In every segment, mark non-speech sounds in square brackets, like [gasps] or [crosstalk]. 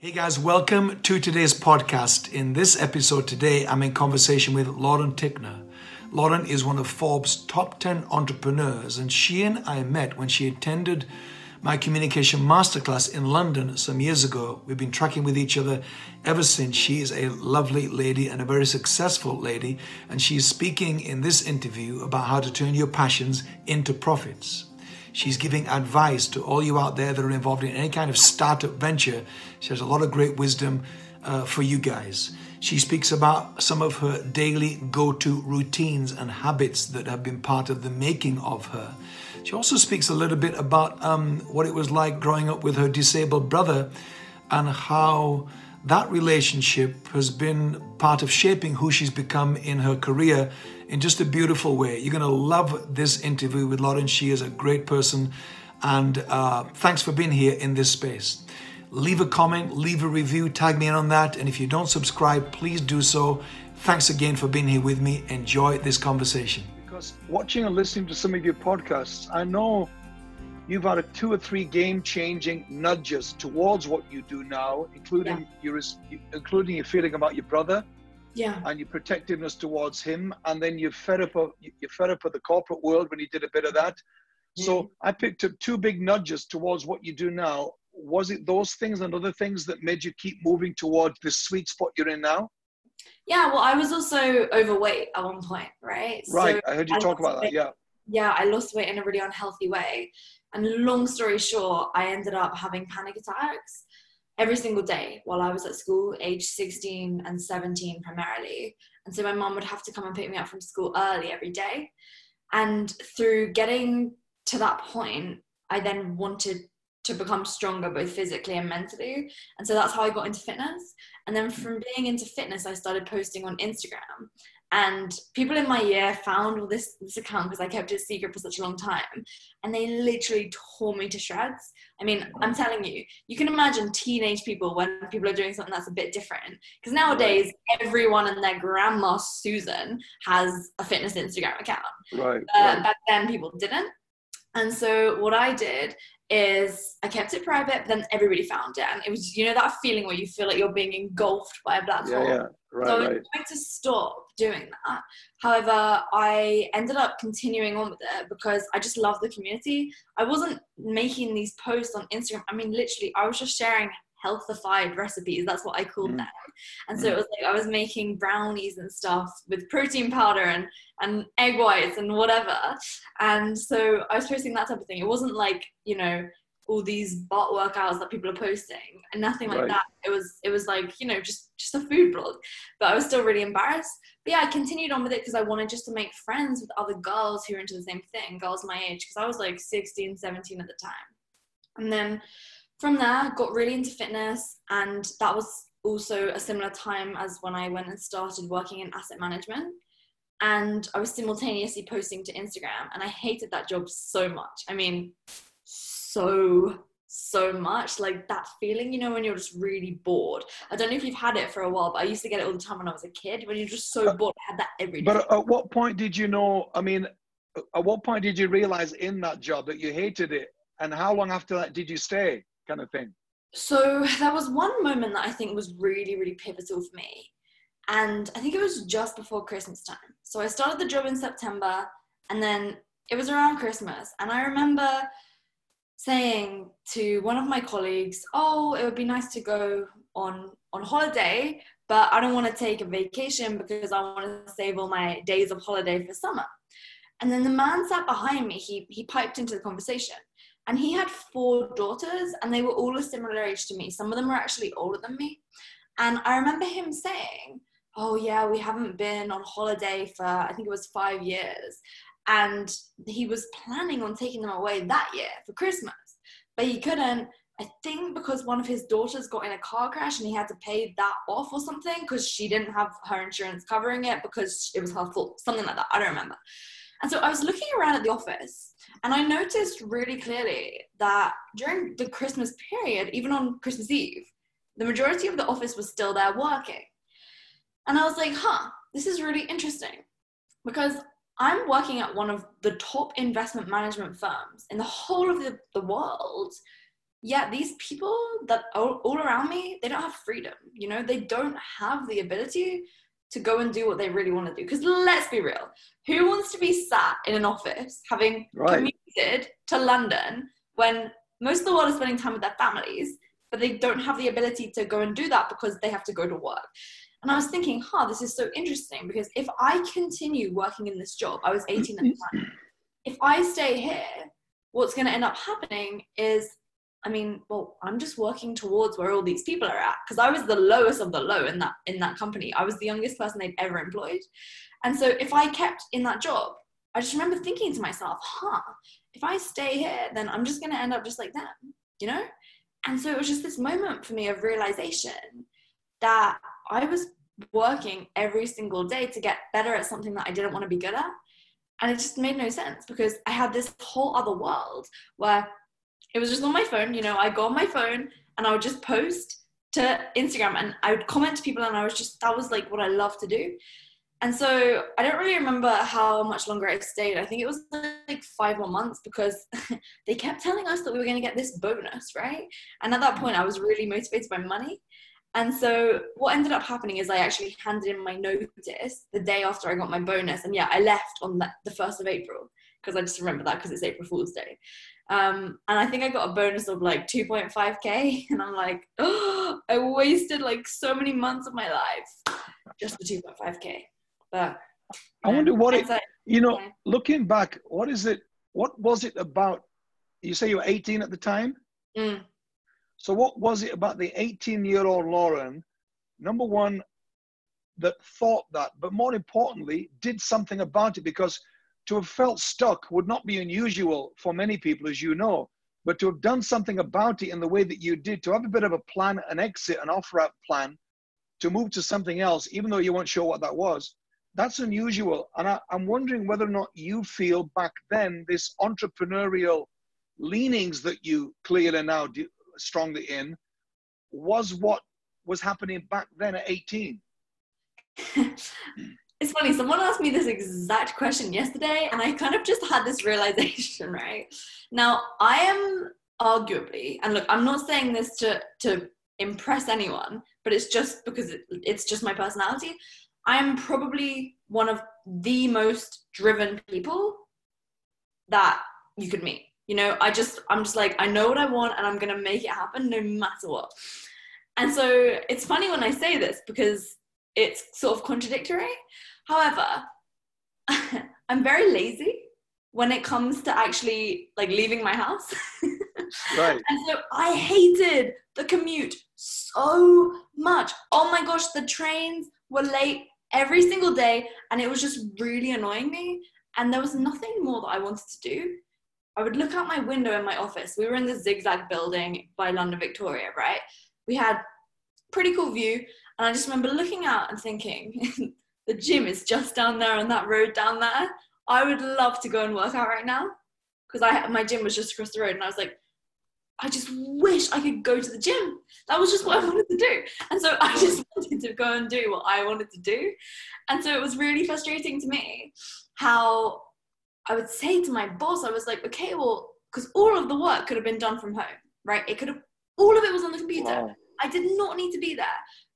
Hey guys, welcome to today's podcast. In this episode today, I'm in conversation with Lauren Tickner. Lauren is one of Forbes' top 10 entrepreneurs, and she and I met when she attended my communication masterclass in London some years ago. We've been tracking with each other ever since. She is a lovely lady and a very successful lady, and she's speaking in this interview about how to turn your passions into profits. She's giving advice to all you out there that are involved in any kind of startup venture. She has a lot of great wisdom uh, for you guys. She speaks about some of her daily go to routines and habits that have been part of the making of her. She also speaks a little bit about um, what it was like growing up with her disabled brother and how that relationship has been part of shaping who she's become in her career in just a beautiful way. You're going to love this interview with Lauren. She is a great person. And uh, thanks for being here in this space. Leave a comment, leave a review, tag me in on that. And if you don't subscribe, please do so. Thanks again for being here with me. Enjoy this conversation. Because watching and listening to some of your podcasts, I know you've had a two or three game-changing nudges towards what you do now, including yeah. your including your feeling about your brother, yeah, and your protectiveness towards him, and then you fed up you fed up with the corporate world when he did a bit of that. Mm. So I picked up two big nudges towards what you do now. Was it those things and other things that made you keep moving towards the sweet spot you're in now? Yeah, well, I was also overweight at one point, right? Right, so I heard you I talk about that. Yeah. Yeah, I lost weight in a really unhealthy way. And long story short, I ended up having panic attacks every single day while I was at school, age 16 and 17 primarily. And so my mom would have to come and pick me up from school early every day. And through getting to that point, I then wanted to become stronger both physically and mentally. And so that's how I got into fitness. And then from being into fitness, I started posting on Instagram and people in my year found all this this account because I kept it secret for such a long time, and they literally tore me to shreds. I mean, I'm telling you, you can imagine teenage people when people are doing something that's a bit different. Because nowadays, everyone and their grandma Susan has a fitness Instagram account. Right, uh, right. Back then, people didn't. And so what I did is I kept it private, but then everybody found it, and it was you know that feeling where you feel like you're being engulfed by a black yeah, hole. Yeah, right, so I was right. trying to stop doing that. However, I ended up continuing on with it because I just love the community. I wasn't making these posts on Instagram. I mean, literally, I was just sharing healthified recipes. That's what I called mm. them. And so mm. it was like I was making brownies and stuff with protein powder and, and egg whites and whatever. And so I was posting that type of thing. It wasn't like, you know, all these butt workouts that people are posting and nothing like right. that. It was it was like, you know, just just a food blog. But I was still really embarrassed. But yeah, I continued on with it because I wanted just to make friends with other girls who were into the same thing, girls my age, because I was like 16, 17 at the time. And then from there, got really into fitness, and that was also a similar time as when I went and started working in asset management. And I was simultaneously posting to Instagram, and I hated that job so much. I mean, so so much. Like that feeling you know when you're just really bored. I don't know if you've had it for a while but i used to get it all the time when i was a kid when you're just so uh, bored i had that every day. but at what point did you know i mean at what point did you realize in that job that you hated it? And how long after that did you stay kind of thing? So there was one moment that I think was really, really pivotal for me. And I think it was just before Christmas time. So I started the job in September and then it was around Christmas. And I remember saying to one of my colleagues, Oh, it would be nice to go on, on holiday, but I don't want to take a vacation because I want to save all my days of holiday for summer. And then the man sat behind me, he, he piped into the conversation and he had four daughters and they were all a similar age to me. Some of them were actually older than me. And i remember him saying oh yeah we haven't been on holiday for i think it was five years. And he was planning on taking them away that year for christmas but he couldn't. I think because one of his daughters got in a car crash and he had to pay that off or something because she didn't have her insurance covering it because it was her fault something like that. I don't remember. And so I was looking around at the office and I noticed really clearly that during the Christmas period, even on Christmas Eve, the majority of the office was still there working. And I was like, huh, this is really interesting because I'm working at one of the top investment management firms in the whole of the, the world, yeah, these people that are all around me, they don't have freedom. You know, they don't have the ability to go and do what they really want to do. Because let's be real, who wants to be sat in an office having right. commuted to London when most of the world is spending time with their families, but they don't have the ability to go and do that because they have to go to work? And I was thinking, huh, this is so interesting because if I continue working in this job, I was 18 at the time, [laughs] if I stay here, what's going to end up happening is I mean, well, I'm just working towards where all these people are at because I was the lowest of the low in that in that company. I was the youngest person they'd ever employed, and so if I kept in that job, I just remember thinking to myself, "Huh, if I stay here, then I'm just going to end up just like them," you know. And so it was just this moment for me of realization that I was working every single day to get better at something that I didn't want to be good at. And it just made no sense because I had this whole other world where it was just on my phone. You know, I go on my phone and I would just post to Instagram and I would comment to people and I was just, that was like what I love to do. And so I don't really remember how much longer I stayed. I think it was like five more months because [laughs] they kept telling us that we were going to get this bonus, right? And at that point, I was really motivated by money. And so what ended up happening is I actually handed in my notice the day after I got my bonus. And yeah, I left on the 1st of April because I just remember that because it's April Fool's Day. Um, and I think I got a bonus of like 2.5k, [laughs] and I'm like, oh, [gasps] I wasted like so many months of my life just for 2.5k. But I wonder what it, you know, yeah. looking back, what is it? What was it about? You say you were 18 at the time. Mm. So what was it about the 18-year-old Lauren? Number one, that thought that, but more importantly, did something about it because to have felt stuck would not be unusual for many people, as you know, but to have done something about it in the way that you did, to have a bit of a plan, an exit, an off ramp plan, to move to something else, even though you weren't sure what that was, that's unusual. And I, am wondering whether or not you feel back then this entrepreneurial leanings that you clearly now strongly in was what was happening back then at 18. [laughs] it's funny, someone asked me this exact question yesterday, and I kind of just had this realization, [laughs] right? Now, I am arguably, and look, I'm not saying this to, to impress anyone, but it's just because it, it's just my personality. I am probably one of the most driven people that you could meet. You know, I just, I'm just like, I know what I want and I'm going to make it happen no matter what. And so it's funny when I say this because it's sort of contradictory. However, [laughs] I'm very lazy when it comes to actually like leaving my house. [laughs] right. And so I hated the commute so much. Oh my gosh, the trains were late every single day and it was just really annoying me. And there was nothing more that I wanted to do. I would look out my window in my office. We were in the zigzag building by London Victoria, right? We had pretty cool view and I just remember looking out and thinking, [laughs] the gym is just down there on that road down there. I would love to go and work out right now because I my gym was just across the road, and I was like, I just wish I could go to the gym. That was just what I [laughs] wanted to do, and so I just [laughs] wanted to go and do what I wanted to do, and so it was really frustrating to me how I would say to my boss, I was like, okay, well, because all of the work could have been done from home, right? It could have all of it was on the computer. Wow. I did not need to be there.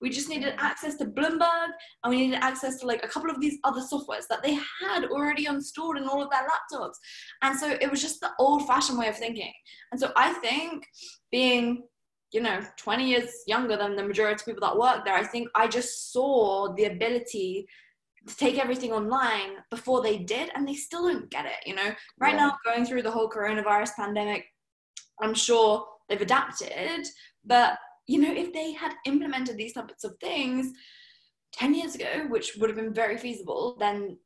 We just needed access to Bloomberg and we needed access to like a couple of these other softwares that they had already installed in all of their laptops. And so it was just the old fashioned way of thinking. And so I think being, you know, 20 years younger than the majority of people that work there, I think I just saw the ability to take everything online before they did and they still don't get it you know right yeah. now going through the whole coronavirus pandemic i'm sure they've adapted but you know, if they had implemented these types of things 10 years ago, which would have been very feasible, then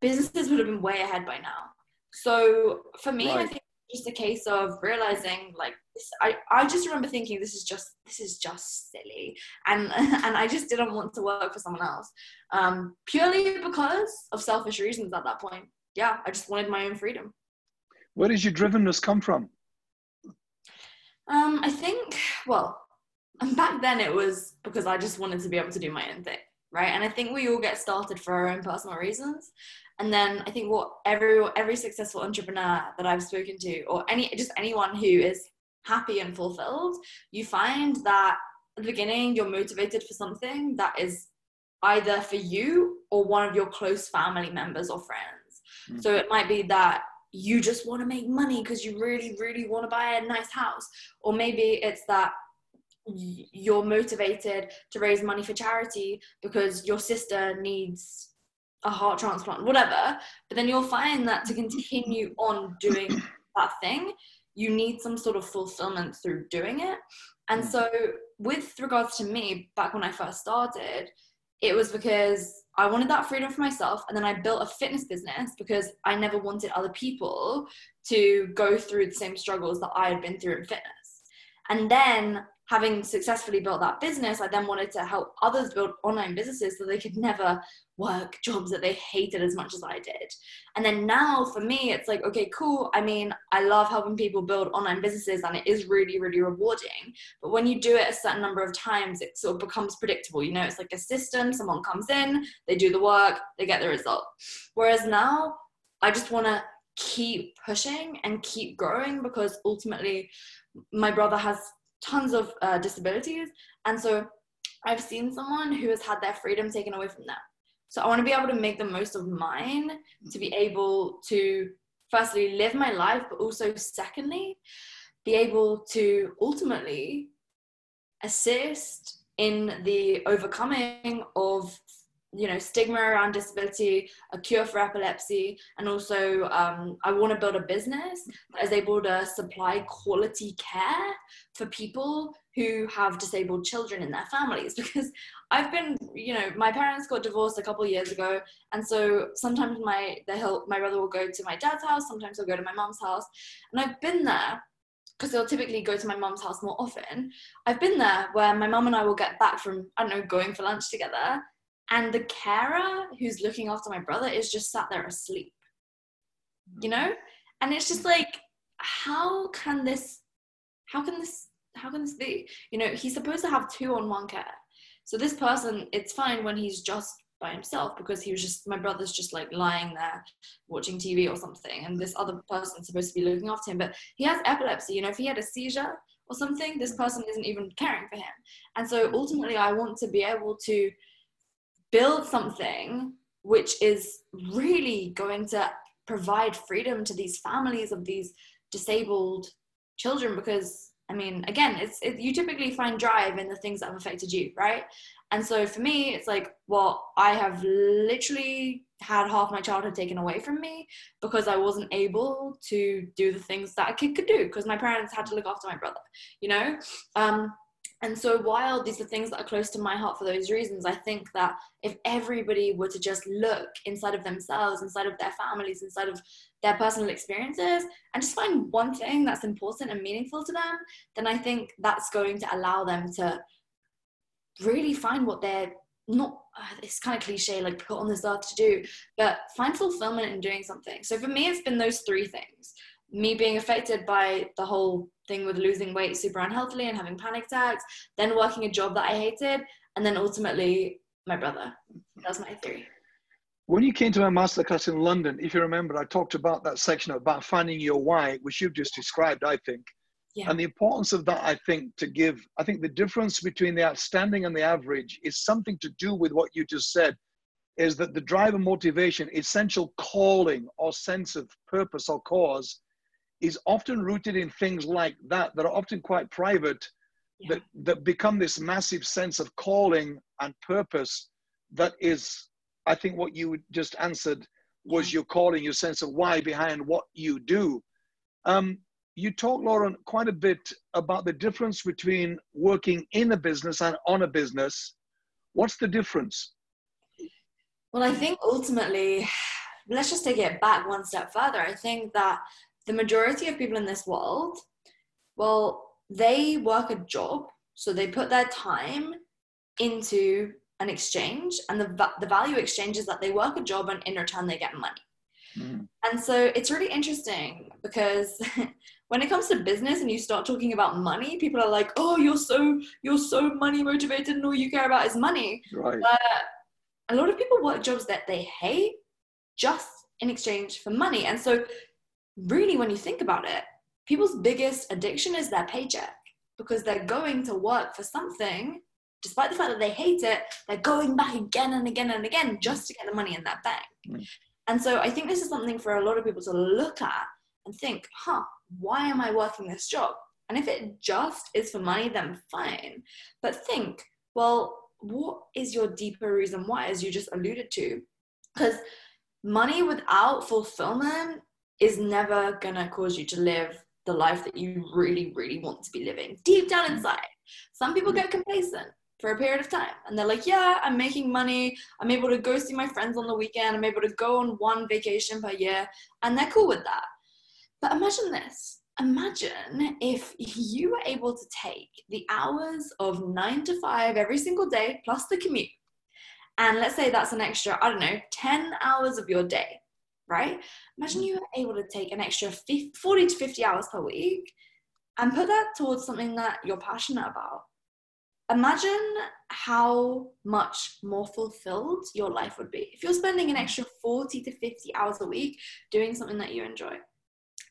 businesses would have been way ahead by now. So for me, right. I think it's just a case of realizing like this, I, I just remember thinking this is just this is just silly and [laughs] and I just didn't want to work for someone else um, purely because of selfish reasons at that point yeah I just wanted my own freedom where does your drivenness come from um, I think well and back then it was because I just wanted to be able to do my own thing, right? And I think we all get started for our own personal reasons. And then I think what every every successful entrepreneur that I've spoken to, or any just anyone who is happy and fulfilled, you find that at the beginning you're motivated for something that is either for you or one of your close family members or friends. Mm. So it might be that you just want to make money because you really, really want to buy a nice house. Or maybe it's that you're motivated to raise money for charity because your sister needs a heart transplant, whatever. But then you'll find that to continue on doing [coughs] that thing, you need some sort of fulfillment through doing it. And mm. so, with regards to me, back when I first started, it was because I wanted that freedom for myself. And then I built a fitness business because I never wanted other people to go through the same struggles that I had been through in fitness. And then having successfully built that business, I then wanted to help others build online businesses so they could never work jobs that they hated as much as I did. And then now for me, it's like, okay, cool. I mean, I love helping people build online businesses and it is really, really rewarding. But when you do it a certain number of times, it sort of becomes predictable. You know, it's like a system, someone comes in, they do the work, they get the result. Whereas now, I just want to keep pushing and keep growing because ultimately my brother has tons of uh, disabilities. And so I've seen someone who has had their freedom taken away from them. So I want to be able to make the most of mine to be able to, firstly, live my life, but also, secondly, be able to ultimately assist in the overcoming of you know stigma around disability a cure for epilepsy and also um, i want to build a business that is able to supply quality care for people who have disabled children in their families [laughs] because i've been you know my parents got divorced a couple of years ago and so sometimes my the help my brother will go to my dad's house sometimes he'll go to my mom's house and i've been there because they'll typically go to my mom's house more often. I've been there where my mom and I will get back from, I don't know, going for lunch together and the carer who's looking after my brother is just sat there asleep you know? And it's just mm. like how can this how can this how can this be? You know he's supposed to have two on one care. So this person it's fine when he's just by himself because he was just my brother's just like lying there watching tv or something and this other person's supposed to be looking after him but he has epilepsy you know if he had a seizure or something this mm. person isn't even caring for him. And so ultimately i want to be able to build something which is really going to provide freedom to these families of these disabled children because i mean again it's it, you typically find drive in the things that have affected you right? And so for me it's like well i have literally had half my childhood taken away from me because i wasn't able to do the things that a kid could do because my parents had to look after my brother you know? Um, and so, while these are things that are close to my heart for those reasons, I think that if everybody were to just look inside of themselves, inside of their families, inside of their personal experiences, and just find one thing that's important and meaningful to them, then I think that's going to allow them to really find what they're not uh, it's kind of cliche like put on this earth to do but find fulfillment in doing something. So for me it's been those three things me being affected by the whole thing with losing weight super unhealthily and having panic attacks, then working a job that I hated, and then ultimately my brother. That's my theory. When you came to my masterclass in London, if you remember, I talked about that section about finding your why, which you've just described, I think. Yeah. And the importance of that, I think, to give, I think the difference between the outstanding and the average is something to do with what you just said, is that the drive and motivation, essential calling or sense of purpose or cause is often rooted in things like that that are often quite private yeah. that that become this massive sense of calling and purpose that is i think what you just answered was yeah. your calling your sense of why behind what you do um, you talk lauren quite a bit about the difference between working in a business and on a business what's the difference well i think ultimately [sighs] let's just take it back one step further i think that the majority of people in this world, well, they work a job, so they put their time into an exchange, and the, the value exchange is that they work a job and in return they get money. Mm. And so it's really interesting because [laughs] when it comes to business and you start talking about money, people are like, "Oh, you're so you're so money motivated, and all you care about is money." Right. But a lot of people work jobs that they hate just in exchange for money, and so really, when you think about it, people's biggest addiction is their paycheck because they're going to work for something. Despite the fact that they hate it they're going back again and again and again just to get the money in that bank. Mm. and so i think this is something for a lot of people to look at and think huh why am i working this job? And if it just is for money then fine. But think well what is your deeper reason why as you just alluded to? Because money without fulfillment is never gonna cause you to live the life that you really, really want to be living deep down mm. inside. Some people get complacent for a period of time and they're like, yeah, I'm making money. I'm able to go see my friends on the weekend. I'm able to go on one vacation per year and they're cool with that. But imagine this. Imagine if you were able to take the hours of nine to five every single day plus the commute. And let's say that's an extra, I don't know, 10 hours of your day right? Imagine you were able to take an extra 50, 40 to 50 hours per week and put that towards something that you're passionate about. Imagine how much more fulfilled your life would be if you're spending an extra 40 to 50 hours a week doing something that you enjoy.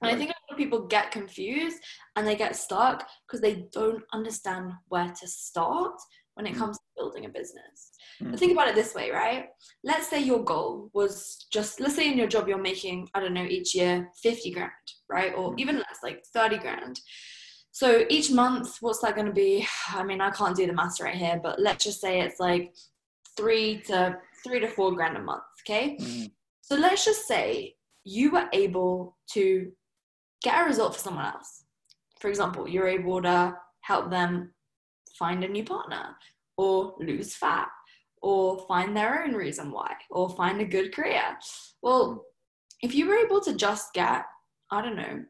And I think a lot of people get confused and they get stuck because they don't understand where to start when it mm. comes to building a business. Mm. But think about it this way, right? Let's say your goal was just, let's say in your job you're making, I don't know, each year 50 grand, right? Or mm. even less, like 30 grand. So each month, what's that going to be? I mean, I can't do the maths right here, but let's just say it's like three to three to four grand a month. Okay. Mm. So let's just say you were able to get a result for someone else. For example, you're able to help them find a new partner or lose fat or find their own reason why or find a good career. Well, if you were able to just get, I don't know,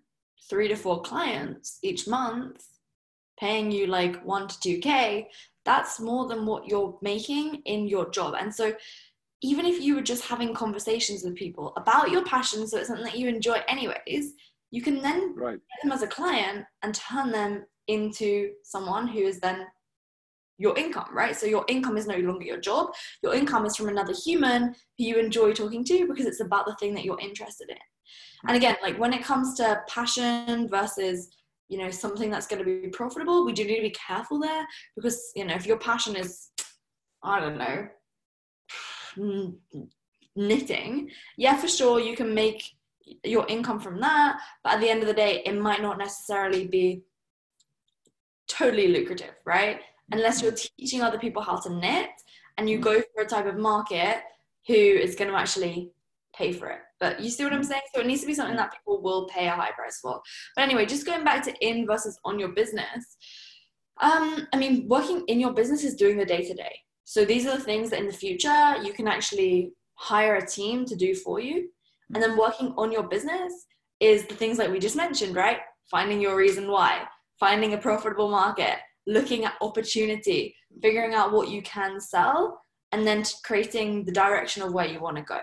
three to four clients each month, paying you like one to 2K, that's more than what you're making in your job. And so, even if you were just having conversations with people about your passion, so it's something that you enjoy anyways, you can then right. get them as a client and turn them into someone who is then your income, right? So your income is no longer your job. Your income is from another human who you enjoy talking to because it's about the thing that you're interested in. And again, like when it comes to passion versus you know something that's going to be profitable, we do need to be careful there because you know if your passion is, I don't know, [sighs] knitting, yeah, for sure you can make your income from that, but at the end of the day, it might not necessarily be totally lucrative, right? Unless you're teaching other people how to knit and you go for a type of market who is going to actually pay for it. But you see what I'm saying? So it needs to be something that people will pay a high price for. But anyway, just going back to in versus on your business. Um, I mean, working in your business is doing the day to day. So these are the things that in the future you can actually hire a team to do for you. And then working on your business is the things like we just mentioned, right? Finding your reason why, finding a profitable market, looking at opportunity, figuring out what you can sell, and then creating the direction of where you want to go.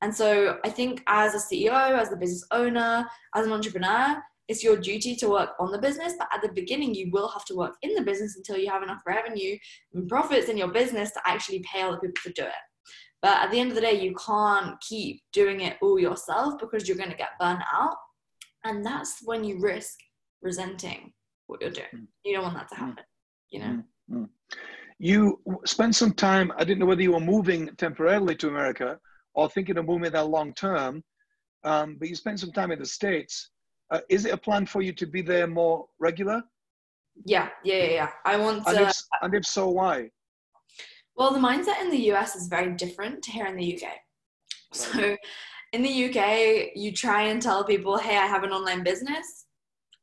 And so I think as a CEO, as a business owner, as an entrepreneur, it's your duty to work on the business, but at the beginning, you will have to work in the business until you have enough revenue and profits in your business to actually pay other people to do it. But at the end of the day, you can't keep doing it all yourself because you're going to get burnt out. And that's when you risk resenting what you're doing. Mm. You don't want that to happen, you know? Mm. You spent some time, I didn't know whether you were moving temporarily to America or thinking of moving there long term, um, but you spent some time in the States. Uh, is it a plan for you to be there more regular? Yeah, yeah, yeah. yeah. I want to. And if, and if so, why? Well, the mindset in the US is very different to here in the UK. So, in the UK, you try and tell people, hey, I have an online business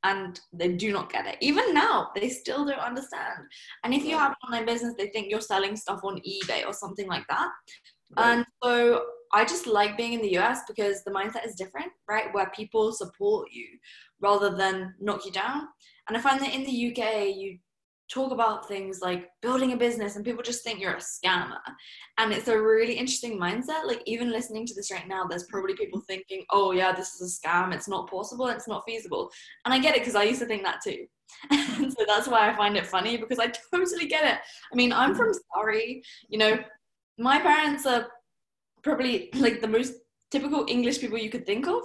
and they do not get it. Even now, they still don't understand. And if you have an online business, they think you're selling stuff on eBay or something like that. Right. And so I just like being in the US because the mindset is different, right? Where people support you rather than knock you down. And I find that in the UK, you talk about things like building a business and people just think you're a scammer. And it's a really interesting mindset like even listening to this right now there's probably people thinking oh yeah this is a scam. It's not possible. It's not feasible. And i get it because i used to think that too. And [laughs] so that's why i find it funny because i [laughs] totally get it. I mean i'm from surrey you know my parents are probably like the most typical english people you could think of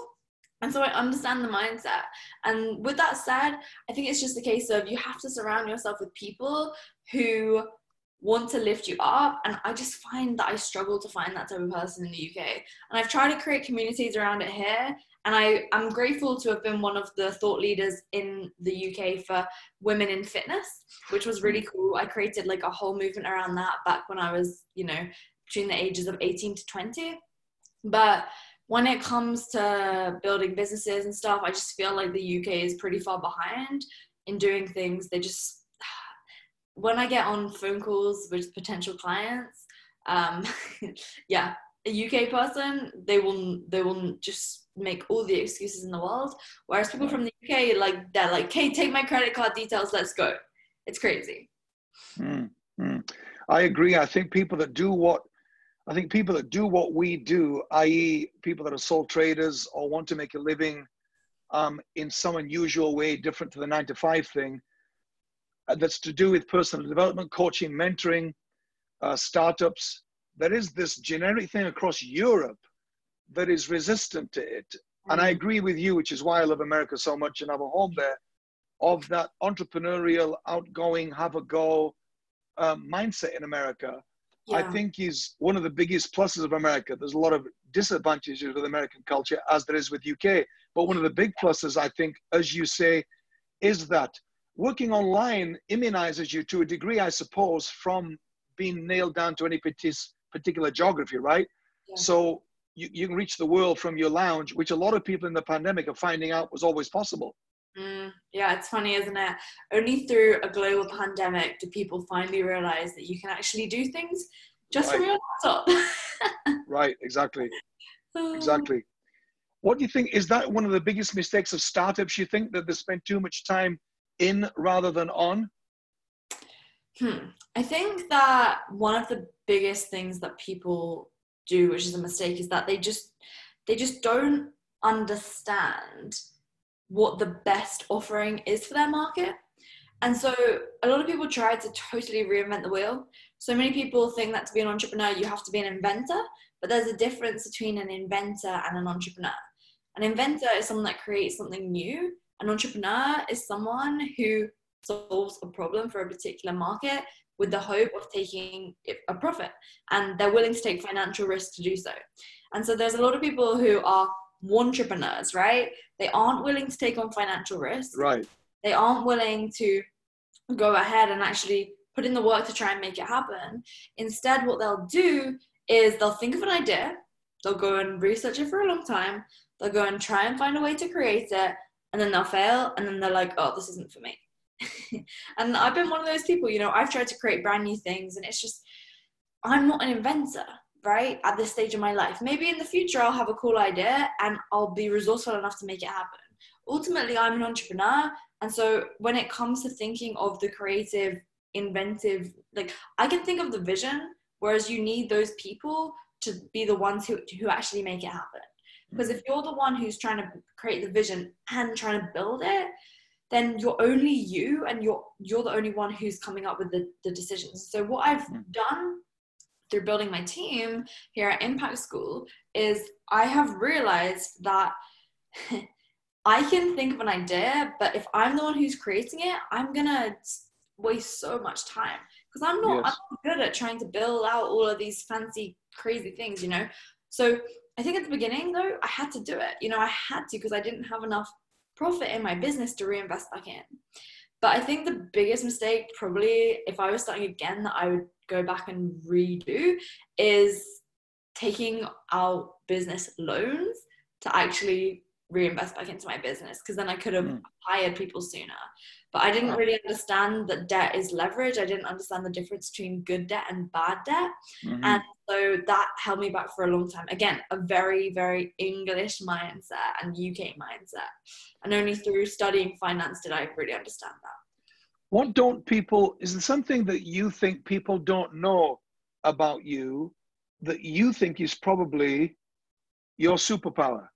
And so I understand the mindset. And with that said, I think it's just a case of you have to surround yourself with people who want to lift you up. And I just find that I struggle to find that type of person in the UK. And I've tried to create communities around it here. And I, I'm grateful to have been one of the thought leaders in the UK for women in fitness, which was really cool. I created like a whole movement around that back when I was, you know, between the ages of 18 to 20. But when it comes to building businesses and stuff, I just feel like the UK is pretty far behind in doing things. They just, [sighs] when I get on phone calls with potential clients, um, [laughs] yeah, a UK person, they will they will just make all the excuses in the world. Whereas people from the UK, like they're like, "Hey, take my credit card details, let's go." It's crazy. Mm, mm. I agree. I think people that do what I think people that do what we do, i.e., people that are sole traders or want to make a living um, in some unusual way, different to the nine to five thing, uh, that's to do with personal development, coaching, mentoring, uh, startups. There is this generic thing across Europe that is resistant to it. Mm-hmm. And I mm. agree with you, which is why I love America so much and have a home there, of that entrepreneurial, outgoing, have a go uh, mindset in America yeah. I think is one of the biggest pluses of America. There's a lot of disadvantages with American culture, as there is with UK. But one of the big pluses, I think, as you say, is that working online immunizes you to a degree, I suppose, from being nailed down to any particular geography, right? Yeah. So you, you can reach the world from your lounge, which a lot of people in the pandemic are finding out was always possible. Mm, yeah, it's funny, isn't it? Only through a global pandemic do people finally realize that you can actually do things just right. from your laptop. [laughs] right, exactly. Exactly. What do you think? Is that one of the biggest mistakes of startups? You think that they spend too much time in rather than on? Hmm. I think that one of the biggest things that people do, which is a mistake, is that they just they just don't understand what the best offering is for their market. And so a lot of people try to totally reinvent the wheel. So many people think that to be an entrepreneur, you have to be an inventor, but there's a difference between an inventor and an entrepreneur. An inventor is someone that creates something new. An entrepreneur is someone who solves a problem for a particular market with the hope of taking a profit and they're willing to take financial risk to do so. And so there's a lot of people who are entrepreneurs, right? They aren't willing to take on financial risk. Right. They aren't willing to go ahead and actually put in the work to try and make it happen. Instead, what they'll do is they'll think of an idea, they'll go and research it for a long time, they'll go and try and find a way to create it, and then they'll fail, and then they're like, oh, this isn't for me. [laughs] and I've been one of those people, you know, I've tried to create brand new things, and it's just, I'm not an inventor right at this stage of my life. Maybe in the future i'll have a cool idea and i'll be resourceful enough to make it happen. Ultimately i'm an entrepreneur and so when it comes to thinking of the creative inventive like i can think of the vision whereas you need those people to be the ones who, who actually make it happen. Because if you're the one who's trying to create the vision and trying to build it then you're only you and you're you're the only one who's coming up with the, the decisions. So what i've hmm. done through building my team here at Impact School is I have realized that [laughs] I can think of an idea, but if I'm the one who's creating it, I'm gonna waste so much time because I'm not yes. I'm good at trying to build out all of these fancy, crazy things, you know. So I think at the beginning though, I had to do it. You know, I had to because I didn't have enough profit in my business to reinvest back in. But I think the biggest mistake, probably, if I was starting again, that I would go back and redo is taking out business loans to actually reinvest back into my business because then I could have mm. hired people sooner. But I didn't really understand that debt is leverage. I didn't understand the difference between good debt and bad debt. Mm-hmm. And so that held me back for a long time. Again, a very, very English mindset and UK mindset. And only through studying finance did I really understand that. What don't people, is there something that you think people don't know about you that you think is probably your superpower?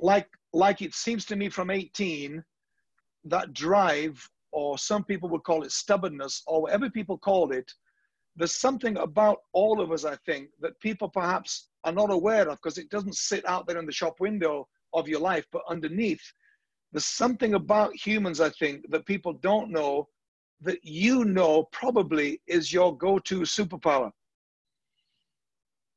Like, like it seems to me from 18, that drive, or some people would call it stubbornness, or whatever people called it, there's something about all of us, I think, that people perhaps are not aware of because it doesn't sit out there in the shop window of your life, but underneath, there's something about humans, I think, that people don't know that you know probably is your go to superpower.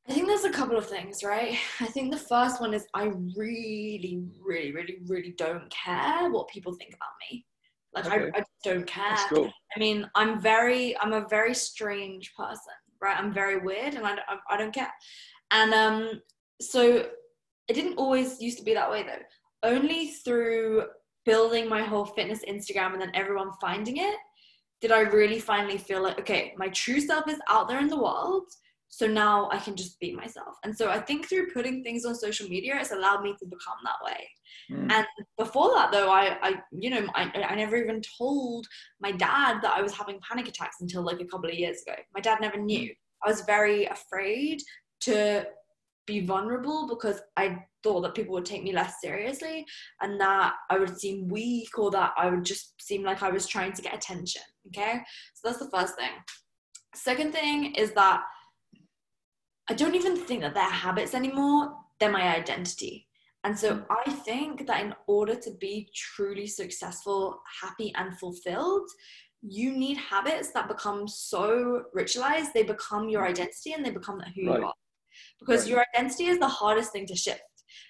I think there's a couple of things, right? I think the first one is I really, really, really, really don't care what people think about me. Like okay. I, I don't care. Cool. I mean, I'm very, I'm a very strange person, right? I'm very weird, and I, I, I don't care. And um, so it didn't always used to be that way though. Only through building my whole fitness Instagram and then everyone finding it did I really finally feel like, okay, my true self is out there in the world so now I can just be myself. And so I think through putting things on social media, it's allowed me to become that way. Mm. And before that, though, I, I you know, I, I never even told my dad that I was having panic attacks until like a couple of years ago. My dad never knew. Mm. I was very afraid to be vulnerable because I thought that people would take me less seriously and that I would seem weak or that I would just seem like I was trying to get attention. Okay. So that's the first thing. Second thing is that I don't even think that they're habits anymore, they're my identity. And so mm. I think that in order to be truly successful, happy, and fulfilled, you need habits that become so ritualized, they become your mm. identity and they become who right. you are. Because right. your identity is the hardest thing to shift.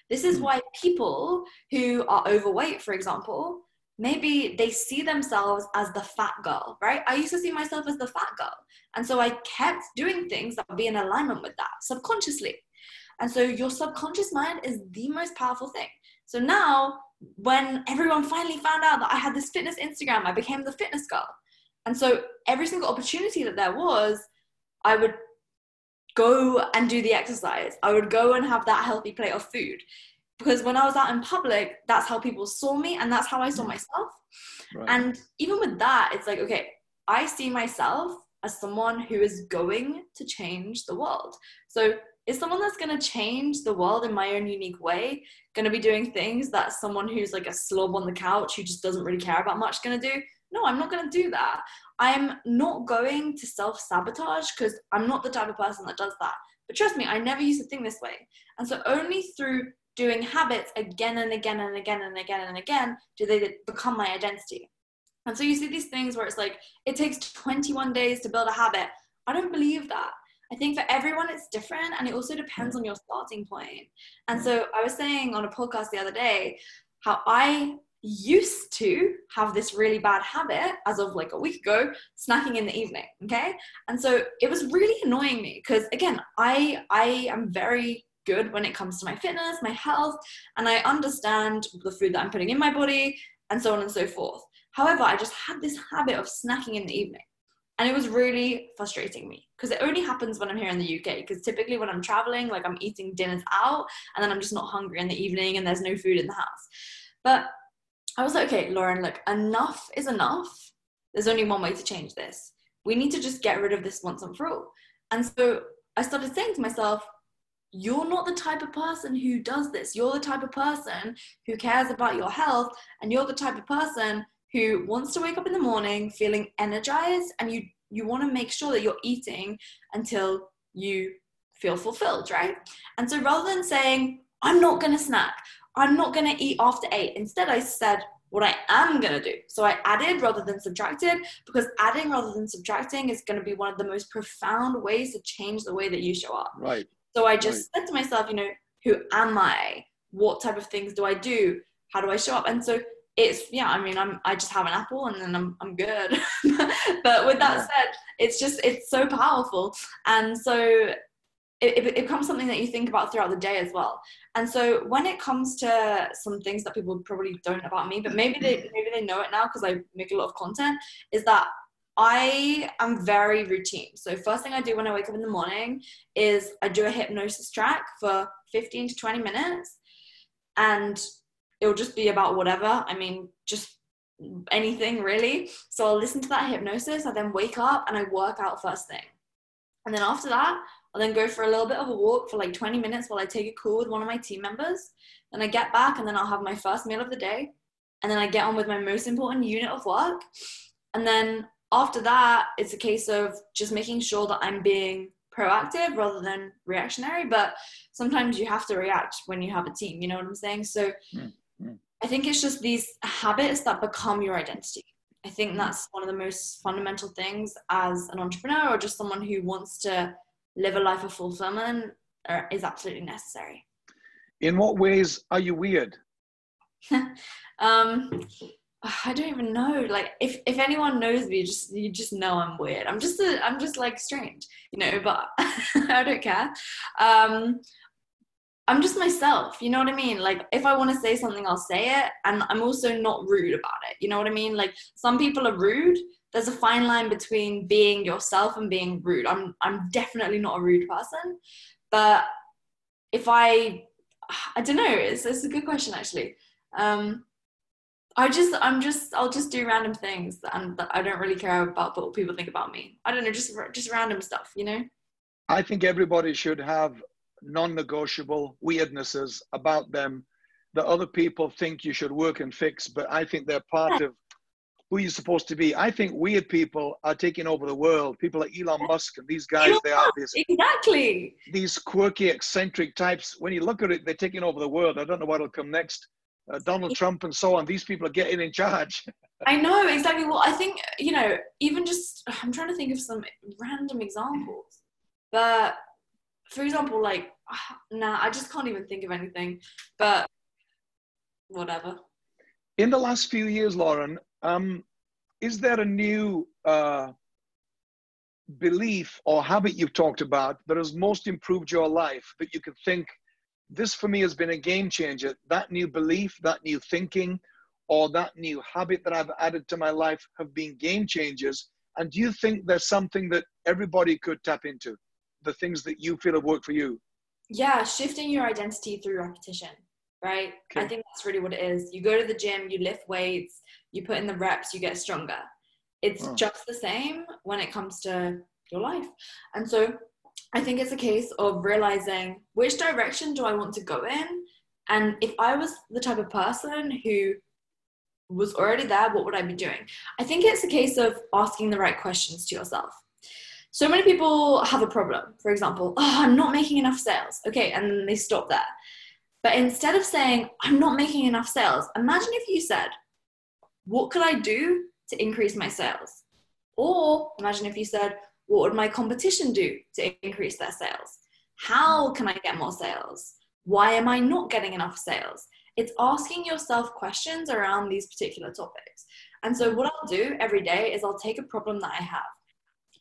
This is mm. why people who are overweight, for example, maybe they see themselves as the fat girl, right? I used to see myself as the fat girl. And so I kept doing things that would be in alignment with that subconsciously. And so your subconscious mind is the most powerful thing. So now, when everyone finally found out that I had this fitness Instagram, I became the fitness girl. And so every single opportunity that there was, I would go and do the exercise. I would go and have that healthy plate of food because when I was out in public, that's how people saw me and that's how I saw mm. myself. Right. And even with that, it's like, okay, I see myself as someone who is going to change the world. So, is someone that's going to change the world in my own unique way going to be doing things that someone who's like a slob on the couch who just doesn't really care about much going to do? No, I'm not going to do that. I'm not going to self sabotage because I'm not the type of person that does that. But trust me, I never used to think this way. And so, only through doing habits again and again and again and again and again do they become my identity. And so you see these things where it's like, it takes 21 days to build a habit. I don't believe that. I think for everyone it's different and it also depends on your starting point. And so I was saying on a podcast the other day how I used to have this really bad habit as of like a week ago snacking in the evening okay and so it was really annoying me because again i i am very good when it comes to my fitness, my health, and I understand the food that I'm putting in my body and so on and so forth. However, I just had this habit of snacking in the evening. And it was really frustrating me because it only happens when I'm here in the UK. Because typically, when I'm traveling, like I'm eating dinners out and then I'm just not hungry in the evening and there's no food in the house. But I was like, okay, Lauren, look, enough is enough. There's only one way to change this. We need to just get rid of this once and for all. And so I started saying to myself, you're not the type of person who does this. You're the type of person who cares about your health, and you're the type of person who wants to wake up in the morning feeling energized, and you you want to make sure that you're eating until you feel fulfilled, right? And so rather than saying I'm not going to snack, I'm not going to eat after eight, instead I said what I am going to do. So I added rather than subtracted because adding rather than subtracting is going to be one of the most profound ways to change the way that you show up. Right. So I just right. said to myself, you know, who am I? What type of things do I do? How do I show up? And so it's yeah, I mean, I'm I just have an apple and then I'm I'm good. [laughs] but with that yeah. said, it's just it's so powerful, and so it, it, becomes something that you think about throughout the day as well. And so when it comes to some things that people probably don't about me, but maybe they maybe they know it now because I make a lot of content, is that I am very routine. So first thing I do when I wake up in the morning is I do a hypnosis track for 15 to 20 minutes and it'll just be about whatever. I mean, just anything really. So I'll listen to that hypnosis, I then wake up and I work out first thing. And then after that, I'll then go for a little bit of a walk for like 20 minutes while I take a call with one of my team members. Then I get back and then I'll have my first meal of the day. And then I get on with my most important unit of work. And then after that, it's a case of just making sure that I'm being proactive rather than reactionary. But sometimes you have to react when you have a team. You know what I'm saying? So mm-hmm. I think it's just these habits that become your identity. I think Mm. that's one of the most fundamental things as an entrepreneur or just someone who wants to live a life of fulfillment uh, is absolutely necessary. In what ways are you weird? [laughs] um, [sighs] I don't even know. Like, if if anyone knows me, just you just know I'm weird. I'm just a, I'm just like strange, you know. But [laughs] I don't care. Um, I'm just myself. You know what I mean? Like, if I want to say something, I'll say it, and I'm also not rude about it. You know what I mean? Like, some people are rude. There's a fine line between being yourself and being rude. I'm I'm definitely not a rude person, but if I [sighs] I don't know. It's it's a good question actually. Um, I just I'm just I'll just do random things and I don't really care about what people think about me. I don't know, just just random stuff, you know. I think everybody should have non-negotiable weirdnesses about them that other people think you should work and fix, but I think they're part of who you're supposed to be. I think weird people are taking over the world. People like Elon Musk and these guys, Elon they are these, Exactly. these quirky, eccentric types. When you look at it, they're taking over the world. I don't know what'll come next. Uh, Donald Trump and so on. These people are getting in charge. [laughs] I know exactly. Well, I think you know, even just I'm trying to think of some random examples, but for example, like [sighs] nah, I just can't even think of anything. But whatever. In the last few years, Lauren, um, is there a new uh, belief or habit you've talked about that has most improved your life that you could think this for me has been a game changer? That new belief, that new thinking, or that new habit that I've added to my life have been game changers. And do you think there's something that everybody could tap into? The things that you feel have worked for you? Yeah, shifting your identity through repetition, right? Okay. I think that's really what it is. You go to the gym, you lift weights, you put in the reps, you get stronger. It's Oh. just the same when it comes to your life. And so I think it's a case of realizing which direction do I want to go in? And if I was the type of person who was already there, what would I be doing? I think it's a case of asking the right questions to yourself. So many people have a problem. For example, oh, I'm not making enough sales. Okay, and they stop there. But instead of saying, I'm not making enough sales, imagine if you said, What could I do to increase my sales? Or imagine if you said, What would my competition do to increase their sales? How mm. can I get more sales? Why am I not getting enough sales? It's asking yourself questions around these particular topics. And so, what I'll do every day is I'll take a problem that I have.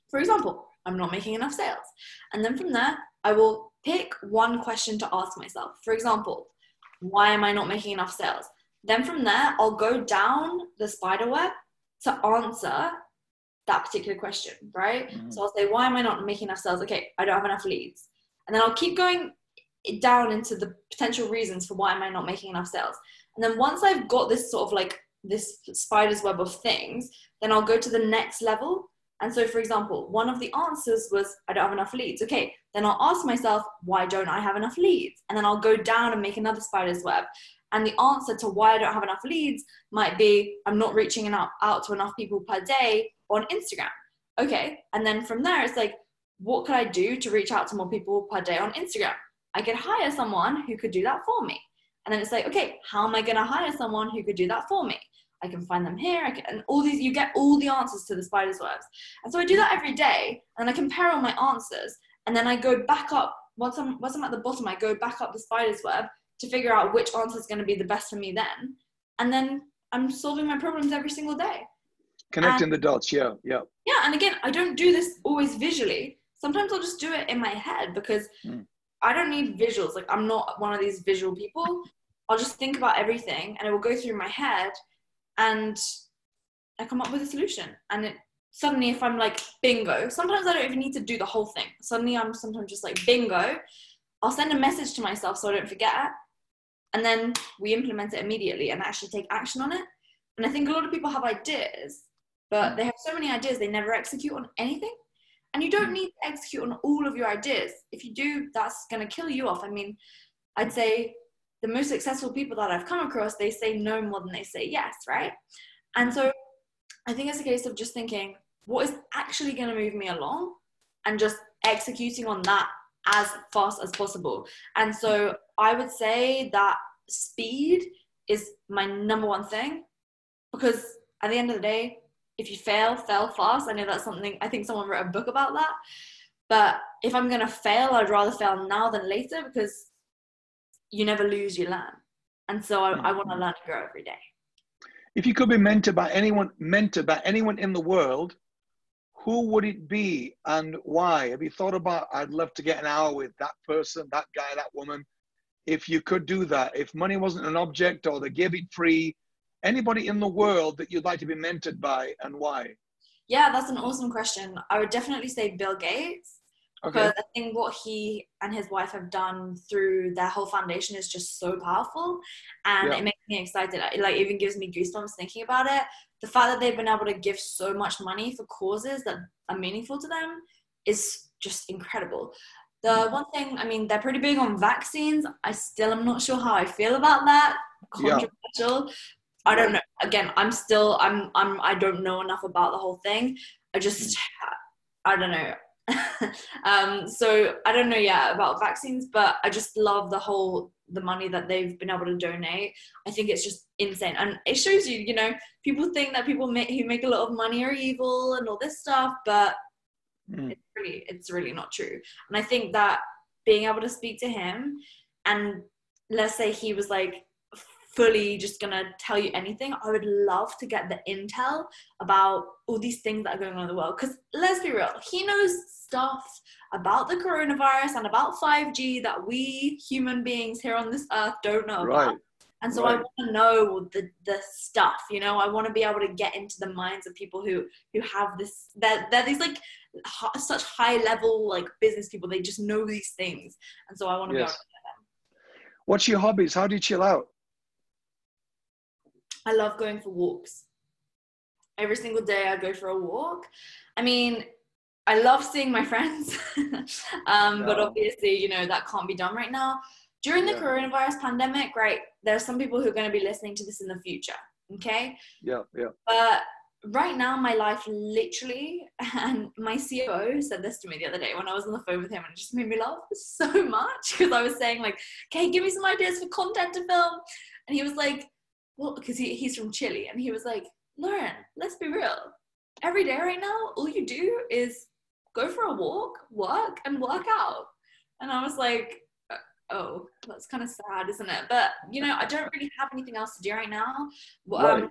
For example, I'm not making enough sales. And then from there, I will pick one question to ask myself. For example, why am I not making enough sales? Then from there, I'll go down the spider web to answer that particular question, right? Mhm. So I'll say, why am I not making enough sales? Okay, I don't have enough leads. And then I'll keep going down into the potential reasons for why am I not making enough sales. And then once I've got this sort of like this spider's web of things, then I'll go to the next level. And so, for example, one of the answers was, I don't have enough leads. Okay, then I'll ask myself, why don't I have enough leads? And then I'll go down and make another spider's web. And the answer to why I don't have enough leads might be, I'm not reaching enough, out to enough people per day on Instagram. Okay, and then from there, it's like, what could I do to reach out to more people per day on Instagram? I could hire someone who could do that for me. And then it's like, okay, how am I going to hire someone who could do that for me? I can find them here. I can, and all these, you get all the answers to the spider's webs. And so I do that every day, and I compare all my answers, and then I go back up. Once I'm once I'm at the bottom, I go back up the spider's web to figure out which answer is going to be the best for me then, and then I'm solving my problems every single day. Connecting the dots, yeah, yeah. Yeah, and again, I don't do this always visually. Sometimes I'll just do it in my head because Mm. I don't need visuals. Like I'm not one of these visual people. I'll just think about everything and it will go through my head and I come up with a solution. And it suddenly if I'm like bingo, sometimes I don't even need to do the whole thing. Suddenly I'm sometimes just like bingo. I'll send a message to myself so I don't forget. And then we implement it immediately and actually take action on it. And I think a lot of people have ideas, but mm. they have so many ideas they never execute on anything. And you don't mm. need to execute on all of your ideas. If you do, that's going to kill you off. I mean, I'd say the most successful people that I've come across, they say no more than they say yes, right? And so I think it's a case of just thinking, what is actually going to move me along? and just executing on that as fast as possible. And so I would say that speed is my number one thing because at the end of the day, if you fail, fail fast. I know that's something, I think someone wrote a book about that. But if I'm to fail, I'd rather fail now than later because you never lose, you learn. And so I, I want to learn to grow every day. If you could be mentored by anyone, mentored by anyone in the world, who would it be and why? Have you thought about, I'd love to get an hour with that person, that guy, that woman? If you could do that, if money wasn't an object or they gave it free, anybody in the world that you'd like to be mentored by and why? Yeah, that's an awesome question. I would definitely say Bill Gates. Okay. Because I think what he and his wife have done through their whole foundation is just so powerful, and yeah. it makes me excited. It like even gives me goosebumps thinking about it. The fact that they've been able to give so much money for causes that are meaningful to them is just incredible. The one thing, I mean, they're pretty big on vaccines. I still am not sure how I feel about that. Controversial. Yeah. I don't know. Again, I'm still, I'm, I'm, I don't know enough about the whole thing. I just. I don't know. [laughs] um, so I don't know yet about vaccines, but I just love the whole the money that they've been able to donate. I think it's just insane, and it shows you, you know, people think that people make, who make a lot of money are evil and all this stuff, but mm. it's really it's really not true. And I think that being able to speak to him, and let's say he was like fully just gonna tell you anything. I would love to get the intel about all these things that are going on in the world. Because let's be real, he knows stuff about the coronavirus and about 5G that we human beings here on this earth don't know right. about. And so right. I want to know the, the stuff, you know, I want to be able to get into the minds of people who, who have this, they're, they're these like such high level, like business people. They just know these things. And so I want to yes. be able to them. What's your hobbies? How do you chill out? I love going for walks. Every single day I go for a walk. I mean, I love seeing my friends, [laughs] um, but obviously, you know, that can't be done right now. During the yeah. coronavirus pandemic, right, there are some people who are going to be listening to this in the future. Okay. Yeah, yeah. But right now, my life literally, [laughs] and my COO said this to me the other day when I was on the phone with him, and it just made me laugh [laughs] so much because I was saying, like, okay, give me some ideas for content to film. And he was like, well, because he, he's from Chile, and he was like, Lauren, let's be real. Every day right now, all you do is go for a walk, work, and work out. And I was like, uh, oh, that's kind of sad, isn't it? But you know, I don't really have anything else to do right now. Um, right.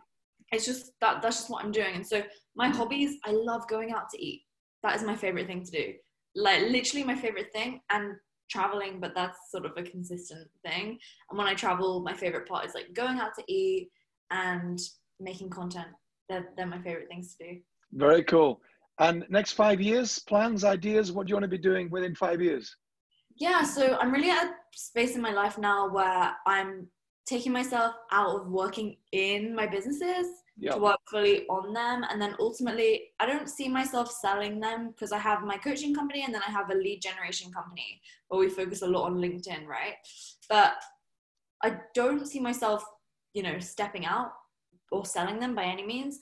It's just that that's just what I'm doing. And so my hobbies, I love going out to eat. That is my favorite thing to do. Like literally my favorite thing. And traveling, but that's sort of a consistent thing. And when I travel, my favorite part is like going out to eat and making content. They're, they're my favorite things to do. Very cool. And next five years, plans, ideas, what do you want to be doing within five years? Yeah, so I'm really at a space in my life now where I'm taking myself out of working in my businesses yep. to work fully on them. And then ultimately, I don't see myself selling them because I have my coaching company and then I have a lead generation company where we focus a lot on LinkedIn, right? But I don't see myself, you know, stepping out or selling them by any means.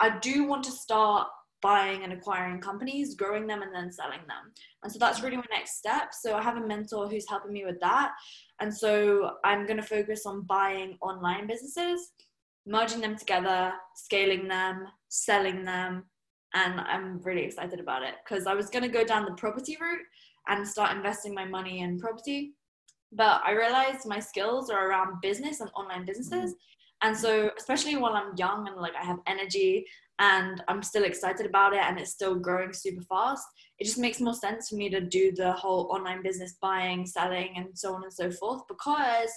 I do want to start buying and acquiring companies, growing them, and then selling them. And so that's mm-hmm. really my next step. So I have a mentor who's helping me with that. And so I'm going to focus on buying online businesses, merging them together, scaling them, selling them. And I'm really excited about it because I was going to go down the property route and start investing my money in property. But I realized my skills are around business and online businesses. Mm-hmm. And so, especially while I'm young and like I have energy and I'm still excited about it and it's still growing super fast, it just makes more sense for me to do the whole online business buying, selling, and so on and so forth because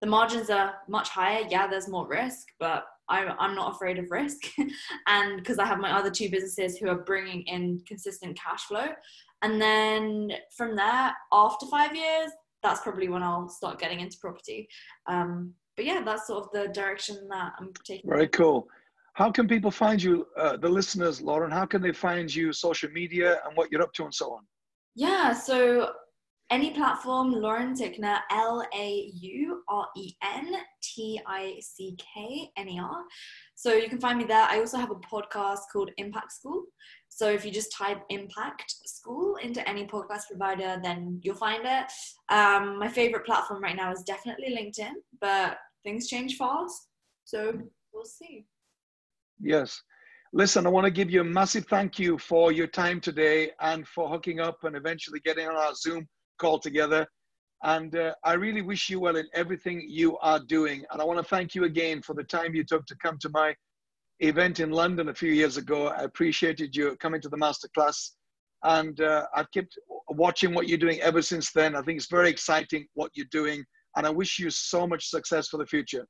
the margins are much higher. Yeah, there's more risk, but I, I'm not afraid of risk. [laughs] and because I have my other two businesses who are bringing in consistent cash flow. And then from there, after five years, that's probably when I'll start getting into property. Um, but yeah, that's sort of the direction that I'm taking. Very cool. How can people find you, uh, the listeners, Lauren? How can they find you social media and what you're up to and so on? Yeah, so Any platform, Lauren Tickner, L A U R E N T I C K N E R. So you can find me there. I also have a podcast called Impact School. So if you just type Impact School into any podcast provider, then you'll find it. Um, my favorite platform right now is definitely LinkedIn, but things change fast. So we'll see. Yes. Listen, I want to give you a massive thank you for your time today and for hooking up and eventually getting on our Zoom call together. And uh, I really wish you well in everything you are doing. And I want to thank you again for the time you took to come to my event in London a few years ago. I appreciated you coming to the masterclass. And uh, I've kept watching what you're doing ever since then. I think it's very exciting what you're doing. And I wish you so much success for the future.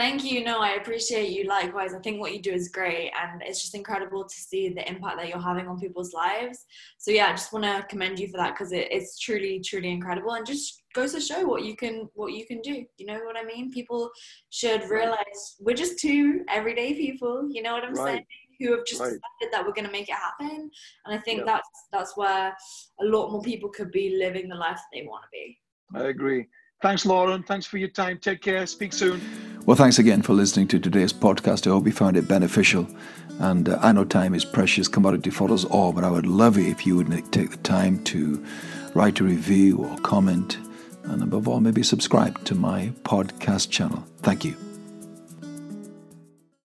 Thank you. No, I appreciate you likewise. I think what you do is great and it's just incredible to see the impact that you're having on people's lives. So yeah, I just want to commend you for that because it, it's truly, truly incredible and just goes to show what you can what you can do. You know what I mean? People should realize we're just two everyday people, you know what I'm right. saying? Who have just right. decided that we're gonna make it happen. And I think that's that's where a lot more people could be living the life that they want to be. I agree. Thanks, Lauren. Thanks for your time. Take care. Speak soon. Well, thanks again for listening to today's podcast. I hope you found it beneficial. And uh, I know time is precious commodity for us all, but I would love it if you would take the time to write a review or comment, and above all, maybe subscribe to my podcast channel. Thank you.